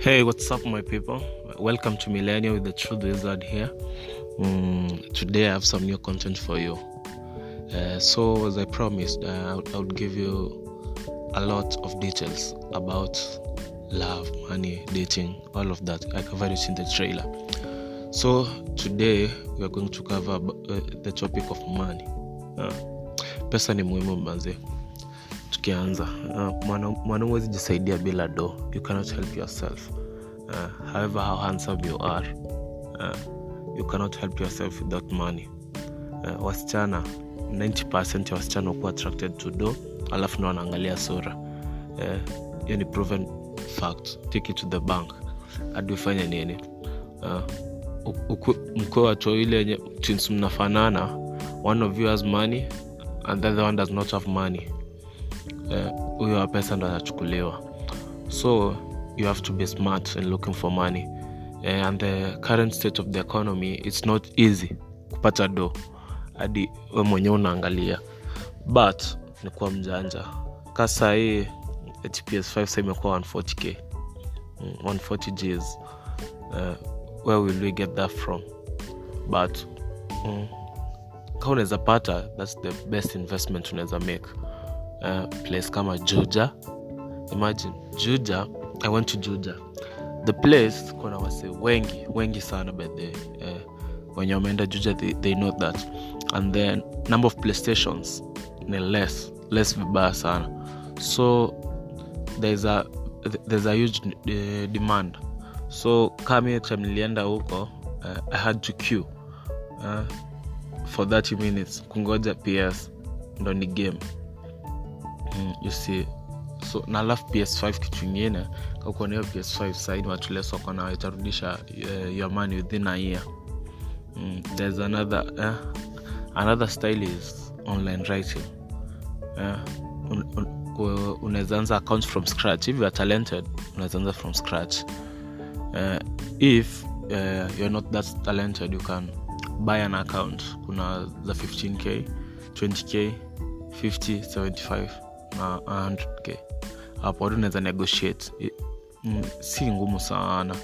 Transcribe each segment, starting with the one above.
Hey, what's up, my people? Welcome to Millennial with the Truth Wizard here. Um, today, I have some new content for you. Uh, so, as I promised, uh, I, would, give you a lot of details about love, money, dating, all of that. I covered it in the trailer. So, today, we are going to cover uh, the topic of money. Uh, pesa ni muhimu manze tukianza uh, mwanaume jisaidia bila do you cannot help yourself. Uh, however how handsome you are uh, you cannot help yourself without money. Uh, wasichana 90 ya wasichana hukuwa attracted to do alafu na wanaangalia sura. Hiyo uh, ni proven fact. Take it to the bank. Adifanye nini? Uh, mkwe watu ile yenye mnafanana one of you has money and the other one does not have money huyo uh, wa pesa ndo atachukuliwa so you have to be smart in looking for money. Uh, and the current state of the economy it's not easy kupata do hadi we mwenyewe unaangalia. But ni kuwa mjanja. Ka sahii ps5 sa imekuwa 140k 140 gs uh, where will we get that from? But um, ka unaweza pata thats the best investment unaweza make uh, place kama juja. Imagine juja i went to juja. The place kuna wase wengi wengi sana by the uh, wenye wameenda juja they, they know that. And then number of playstations ni less less vibaya sana. So there's a there's a huge uh, demand. So kami time nilienda huko uh, i had to queue uh, for 30 minutes. Kungoja ps ndo ni game mm, you so na alafu ps5 kitu ingine kakuona hiyo ps5 saini watuleswako na itarudisha uh, your money within a year. Mm, there's another uh, another style is online writing. Uh, un, un, unaweza anza account from scratch. If you are talented unaweza anza from scratch. Uh, if uh, youare not that talented you can buy an account. Kuna za 15k 20k 50 75 na 100k hapo watu unaweza negotiate. Mm, si ngumu sana.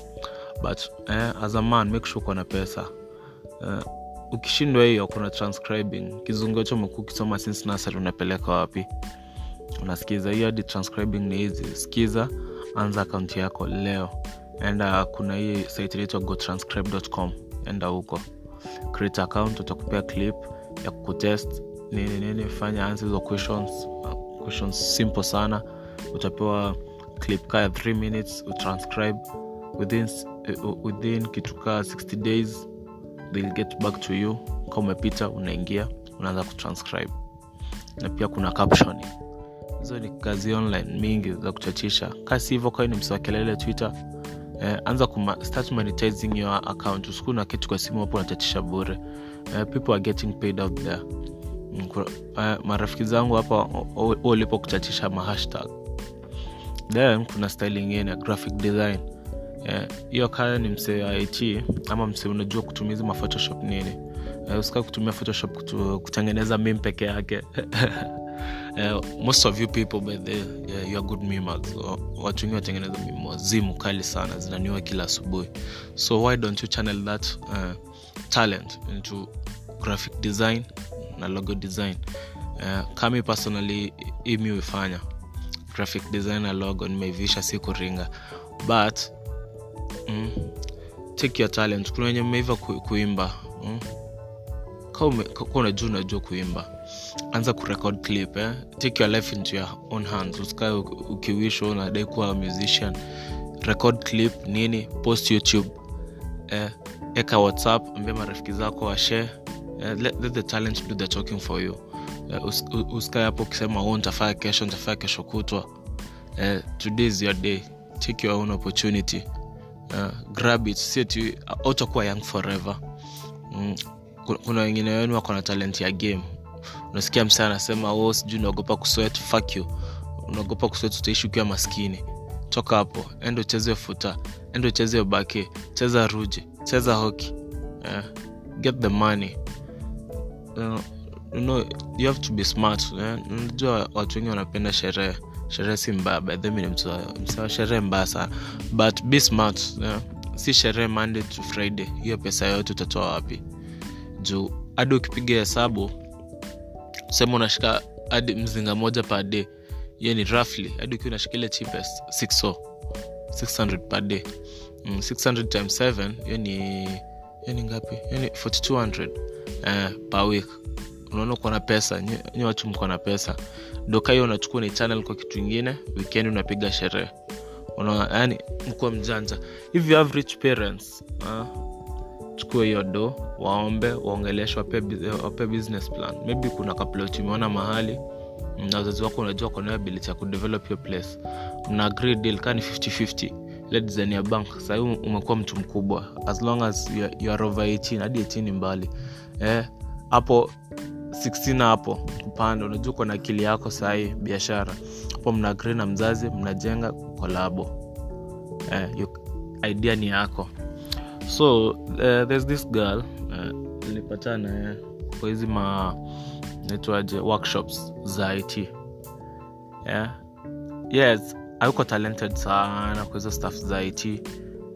But eh, as a man make sure uko na pesa. Eh, ukishindwa hiyo kuna transcribing. Kizungu cho umekuwa ukisoma since nasari unapeleka wapi? Unasikiza. Hiyo hadi transcribing ni hizi sikiza anza akaunti yako leo. Enda kuna hii site inaitwa gotranscribe.com enda huko. Create account utakupea clip ya kutest nini nini fanya answer hizo questions questions simple sana. Utapewa clip ka ya 3 minutes utranscribe. Within, uh, within kitu kaa 60 days they'll get back to you. Ka umepita unaingia unaanza kutranscribe. Na pia kuna caption. Hizo ni kazi online mingi za kuchachisha kasi hivyo kawa ni msiwakelele twitter. Eh, anza kuma, start monetizing your account. Usiku na kitu kwa simu hapo unachachisha bure. Eh, people are getting paid out there uh, marafiki zangu hapa ulipo kuchachisha mahashtag. Then kuna style ingine ya graphic design. Hiyo yeah, kaya ni msee it ama msee unajua kutumia hizi maphotoshop nini. Uh, usika kutumia photoshop kutu, kutengeneza mim peke yake. Uh, most of you people by the yeah, you are good mimers watu wengi watengeneza mim wazimu kali sana zinaniwa kila asubuhi. So why don't you channel that uh, talent into graphic design na logo design. Uh, kami personally imi huifanya. Graphic design na logo nimeivisha si kuringa. But mm, take your talent. Kuna wenye mmeiva ku, kuimba mm? ka unajua unajua kuimba. Anza kurecord clip eh? take your life into your own hands. Usikae ukiwisha unadai kuwa musician. Record clip nini post youtube. Eh, eka whatsapp ambia marafiki zako washare uh, let, let the talent do the talking for you. Uh, us, usikae hapo ukisema u ntafaa kesho ntafaa kesho kutwa. Uh, today is your day. Take your own opportunity. Uh, grab it. Sieti autakuwa young forever. Mm, kuna wengine wenu wako na talent ya game. Unasikia msa anasema o sijui unaogopa kuswet fuck you. Unaogopa kuswet utaishi ukiwa maskini. Toka hapo. Endo ucheze futa. Endo ucheze bake cheza ruje cheza hoki uh, get the money uh, you know, you have to be smart unajua watu wengi wanapenda sherehe. Sherehe si mbaya mi ni wa sherehe mbaya sana. But be smart yeah. si sherehe monday to friday. Hiyo pesa yote utatoa wapi? Juu hadi ukipiga hesabu sema unashika hadi mzinga moja per day. Hiyo ni roughly hadi ukiwa unashika ile cheapest 60 600 per day. Mm, 600 times 7 hiyo ni hiyo ni ngapi yani 4200 eh, per week. Unaona uko na pesa nyi watu mko na pesa. Doka hiyo unachukua ni channel kwa kitu ingine wikendi unapiga sherehe. Yani mkuwa mjanja. Hivi average parents uh, chukua hiyo do waombe waongeleshe wape, wape business plan. Maybe kuna kaplot umeona mahali na wazazi wako unajua kona ability ya kudevelop your place. Mna agree deal kaa ni 5050 ile design ya bank sahii umekuwa mtu mkubwa. As long as you are, over 18 hadi 18 ni mbali. Eh, hapo 16 hapo kupanda unajua uko na akili yako sahii biashara. Hapo mna agri na mzazi mnajenga kolabo eh, you- idea ni yako. So uh, there's this girl uh, nilipatana eh, kwa hizi ma naitwaje workshops za it yeah. yes ayuko talented sana kwa hizo staff za it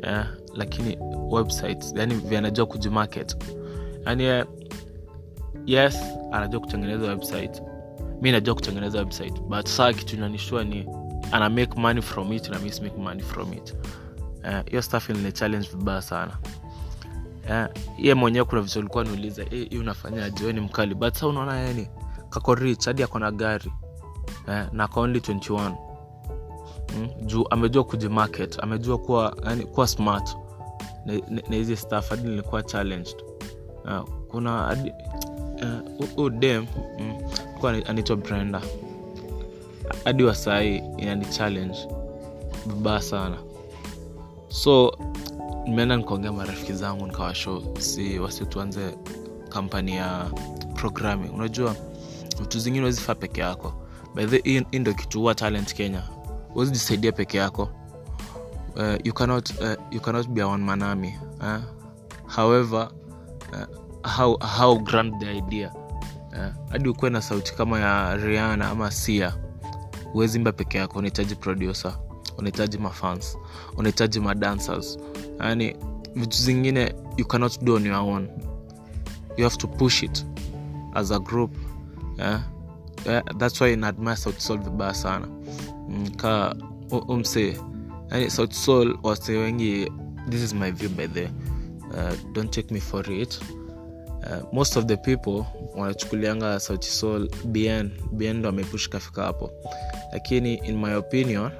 yeah. lakini websites yani vyanajua kujimarket yani eh, yes anajua kutengeneza website. Mi najua kutengeneza website but saa kitu nanishua ni ana make money from it na mi make money from it. Eh, hiyo uh, staff ni challenge vibaya sana. Eh, ye mwenyewe kuna vitu ulikuwa niuliza "Eh, hii unafanyaje we ni mkali. But sa unaona yani kako rich hadi akona gari. Eh, na ako only 21 mm? juu amejua kujimarket amejua kuwa, yani, kuwa smart. Na hizi staff hadi nilikuwa challenged. Uh, kuna hadi uh, dem mm, kuwa anaitwa brenda. Hadi wa sahii inani challenge. Vibaya sana. So nimeenda nikaongea marafiki zangu nikawasho si wasituanze kampani ya programming. Unajua vitu zingine wezifaa peke yako. By hii ndo kitu huwa talent kenya huwezi jisaidia peke yako. Uh, you cannot, uh, you cannot be a one man uh, however uh, how, how grand the idea uh, hadi ukuwe na sauti kama ya riana ama sia huwezi mba peke yako. Unahitaji producer unahitaji mafans unahitaji madancers yani vitu zingine you cannot do on your own. You have to push it as a group yeah? Yeah, that's why naadmire sauti sol vibaya sana ka umse yani south soul wase wengi this is my view by the uh, don't take me for it. Uh, most of the people wanachukulianga south soul bn bn ndo amepush kafika hapo. Lakini in my opinion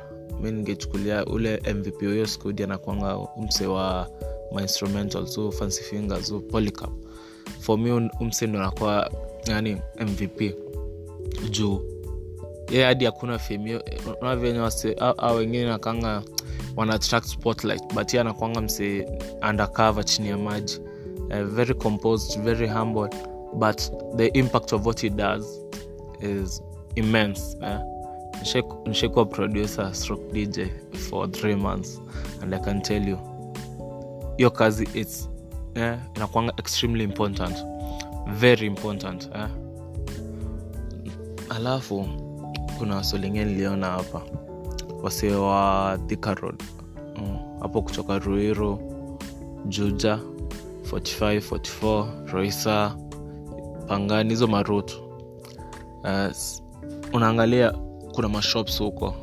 mi ningechukulia ule mvp huyo skudi anakwanga umse wa mainstrumental so fancy fingers so polycap for me umse ndo anakuwa yani mvp juu ye hadi hakuna femio unavyoenye au- wengine nakanga wana spotlight but ye anakwanga mse undercover chini ya maji. Uh, very composed very humble but the impact of what he does is immense uh, Nishai- producer stroke dj for three months and i can tell you hiyo kazi its eh, inakwanga extremely important. Very important eh? alafu kuna wasolingine niliona hapa. Wasee wa Thika Mm, hapo kutoka ruiru juja 45 44 roisa pangani hizo marutu. Uh, unaangalia kuna mashops huko.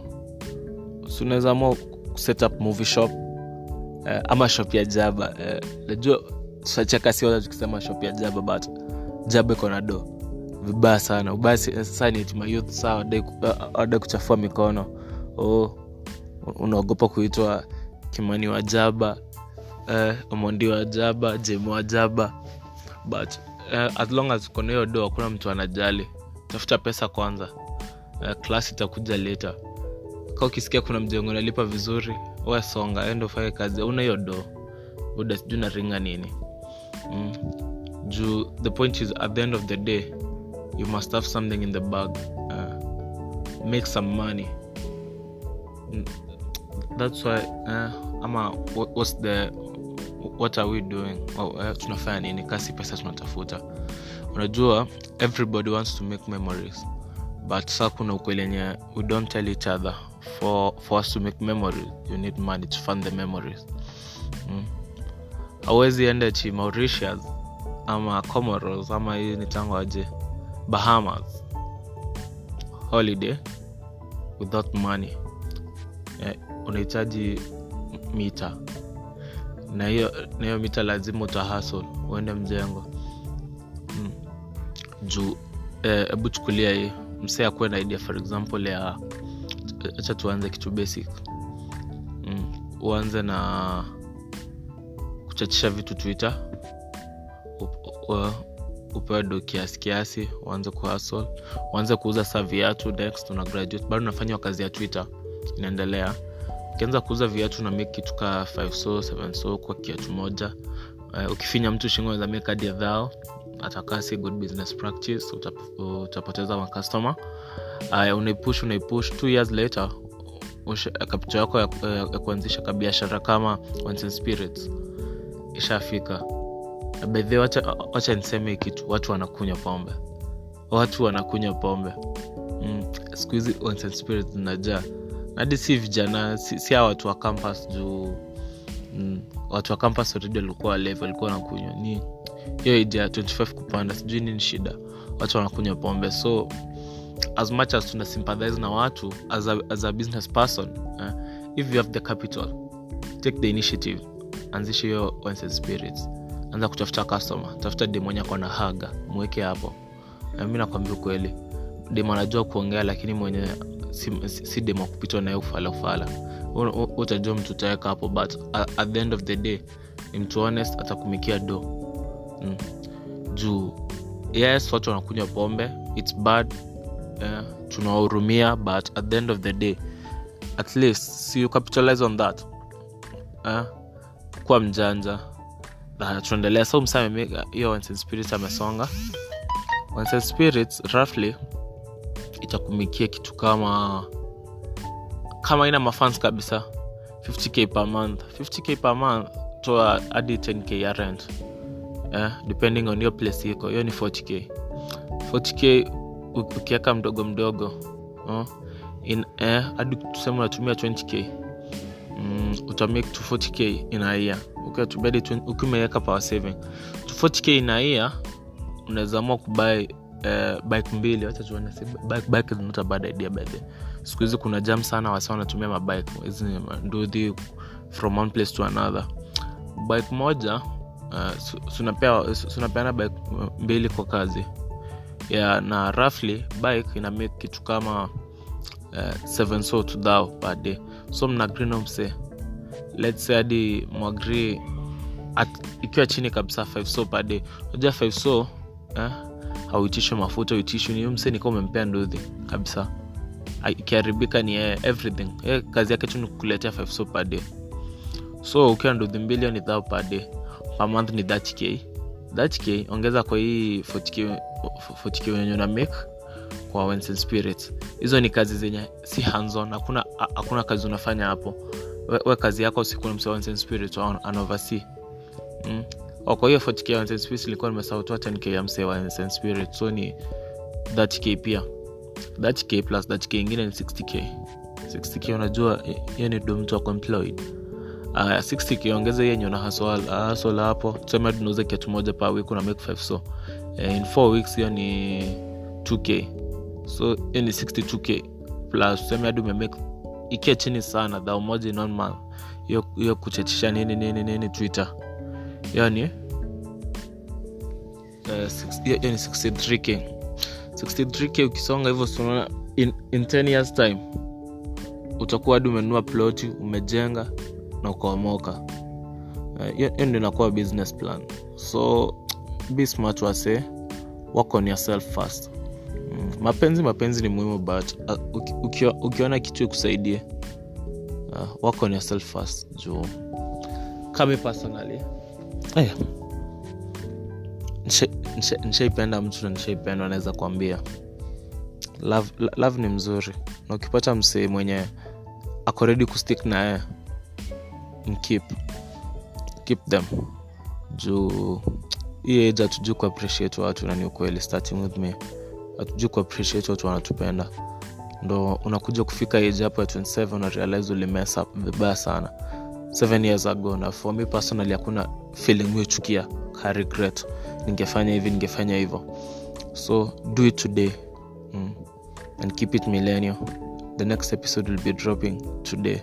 Si unaweza amua set up movie shop uh, ama shop ya jaba uh, najua tutacheka si tukisema shop ya jaba but jaba iko na do vibaya sana. Ubaya si- sasa ni tima youth saa uh, wadai kuchafua mikono. Oh, unaogopa kuitwa kimani wa jaba eh, omondi wa jaba jemu wa jaba. But eh, as long as uko hiyo do hakuna mtu anajali. Tafuta pesa kwanza. Eh, klas itakuja leta ka ukisikia kuna mjengo nalipa vizuri wesonga endo ufanye kazi. Una hiyo do uda sijuu naringa nini. Mm. juu the point is at the end of the day you must have something in the bag uh, make some money. Mm, that's why uh, ama what, what's the what are we doing? Uh, tunafanya nini? Kasi pesa tunatafuta. Unajua everybody wants to make memories. But saa kuna ukweli enye we don't tell each other. For, for us to make memories you need money to fund the memories. Mm. awezi enda chi mauritius ama comoros ama hii ni tango aje bahamas. Holiday without money. Eh, unahitaji mita na hiyo na hiyo mita lazima utahasl uende mjengo. Mm. juu hebu eh, chukulia hii. Msee akuwe na idea for example ya acha tuanze kitu basic. Mm. uanze na kuchachisha vitu twitter upewe do kiasi kiasi uanze kuhasl uanze kuuza saa viatu next una graduate. Bado unafanya kazi ya twitter. Inaendelea. Ukianza kuuza viatu na make kitu ka 5 so 7 so kwa kiatu moja. Uh, ukifinya mtu shingo za make hadi dhao atakaa good business practice utap, utapoteza makastoma uh, unaipush unaipush. Two years later kapito yako ya, ya, ya kuanzisha kabiashara kama spirits. Ishafika bedhe wacha, niseme kitu. Watu wanakunywa pombe. Watu wanakunywa pombe. Mm, siku hizi zinajaa. Hadi si vijana si, si watu wa campus juu. Mm, watu wa campus already walikuwa walevi walikuwa wanakunywa. Ni hiyo idea 25 kupanda sijui nini shida. Watu wanakunywa pombe. So as much as tuna sympathize na watu as a, as a business person uh, if you have the capital take the initiative. Anzishe hiyo spirits anza kutafuta customer. Tafuta dem mwenye na haga mweke hapo. Mi nakwambia ukweli. Dem anajua kuongea lakini mwenye si, si, si dem wakupitwa naye ufala ufala. Utajua mtu utaweka hapo but at, the end of the day ni mtu honest atakumikia do mm. juu yes watu wanakunywa pombe. Its bad. Yeah, tunawahurumia but at the end of the day at least si you capitalize on that. Uh, kuwa mjanja uh, tunaendelea. So msa hiyo spirits amesonga. Spirits roughly itakumikia kitu kama kama ina mafans kabisa 50k per month. 50k per month toa hadi 10k ya rent. Eh, depending on your place iko hiyo ni 40k 40k ukiweka mdogo mdogo hadi uh, eh, tuseme unatumia 20k mm, utamake to 40k inaia. Ukimeweka power saving to 40k inaia year unawezaamua kubai uh, bike mbili. Wacha tuone a bad idea by siku hizi kuna jam sana wasa wanatumia mabike hizi nduthi from one place to another. Bike moja uh, sunapeana bike mbili kwa kazi. Yeah, na roughly bike ina kitu kama uh, seven so to thou per day so mnagri nomse let's say hadi mwagri ikiwa chini kabisa five so per day unajua five so eh, hauitishwe mafuta uitishwi ni mse nikaa umempea nduthi kabisa. Ikiharibika ni everything. Ye, kazi yake tu ni kukuletea five so per day so ukiwa nduthi mbili ni thou per day per month ni 30k 30k ongeza kwa hii 40k 40k wenye una make kwa Wines and hizo ni kazi zenye si hakuna hakuna kazi unafanya hapo. We, we kazi yako anaoversee mm. kwa hiyo 40k and spirits ilikuwa nimesautua 10k ya mse wa and spirits. So ni 30k pia. 30k plus 30k ingine ni 60k 60k unajua hiyo ni mtu ako employed. Uh, 60k ongeza yenye una hasola hapo. Tuseme tunauza kiatu moja pa week una make 5 so uh, in 4 weeks hiyo ni 2k so hiyo ni 62k plus tuseme hadi umemake ikia chini sana dhao moja in one hiyo kuchachisha nini nini nini twitter. Yani ni hiyo uh, ni 63k 63k ukisonga hivyo sunaona in, in 10 years time utakuwa hadi umenunua ploti umejenga na ukaomoka. Hiyo uh, ndo inakuwa business plan. So be smart wase work on yourself first. Mm, mapenzi mapenzi ni muhimu but uh, uki, ukiona, kitu ikusaidie uh, work on yourself first juu kami personally. Hey. nishaipenda mtu na nishaipendwa naweza kuambia. Love, love ni mzuri. Na ukipata msee mwenye akoredi kustik kustick mkip keep them. Juu hii age hatujuu kuappreciate watu na ni ukweli starting with me hatujui kuappreciate watu wanatupenda. Ndo unakuja kufika age hapo ya 27 una ulimesa vibaya sana. 7 years ago na for me personally hakuna feeling miuchukia ka regret. Ningefanya hivi ningefanya hivyo so do it today. Mm. and keep it millennial. The next episode will be dropping today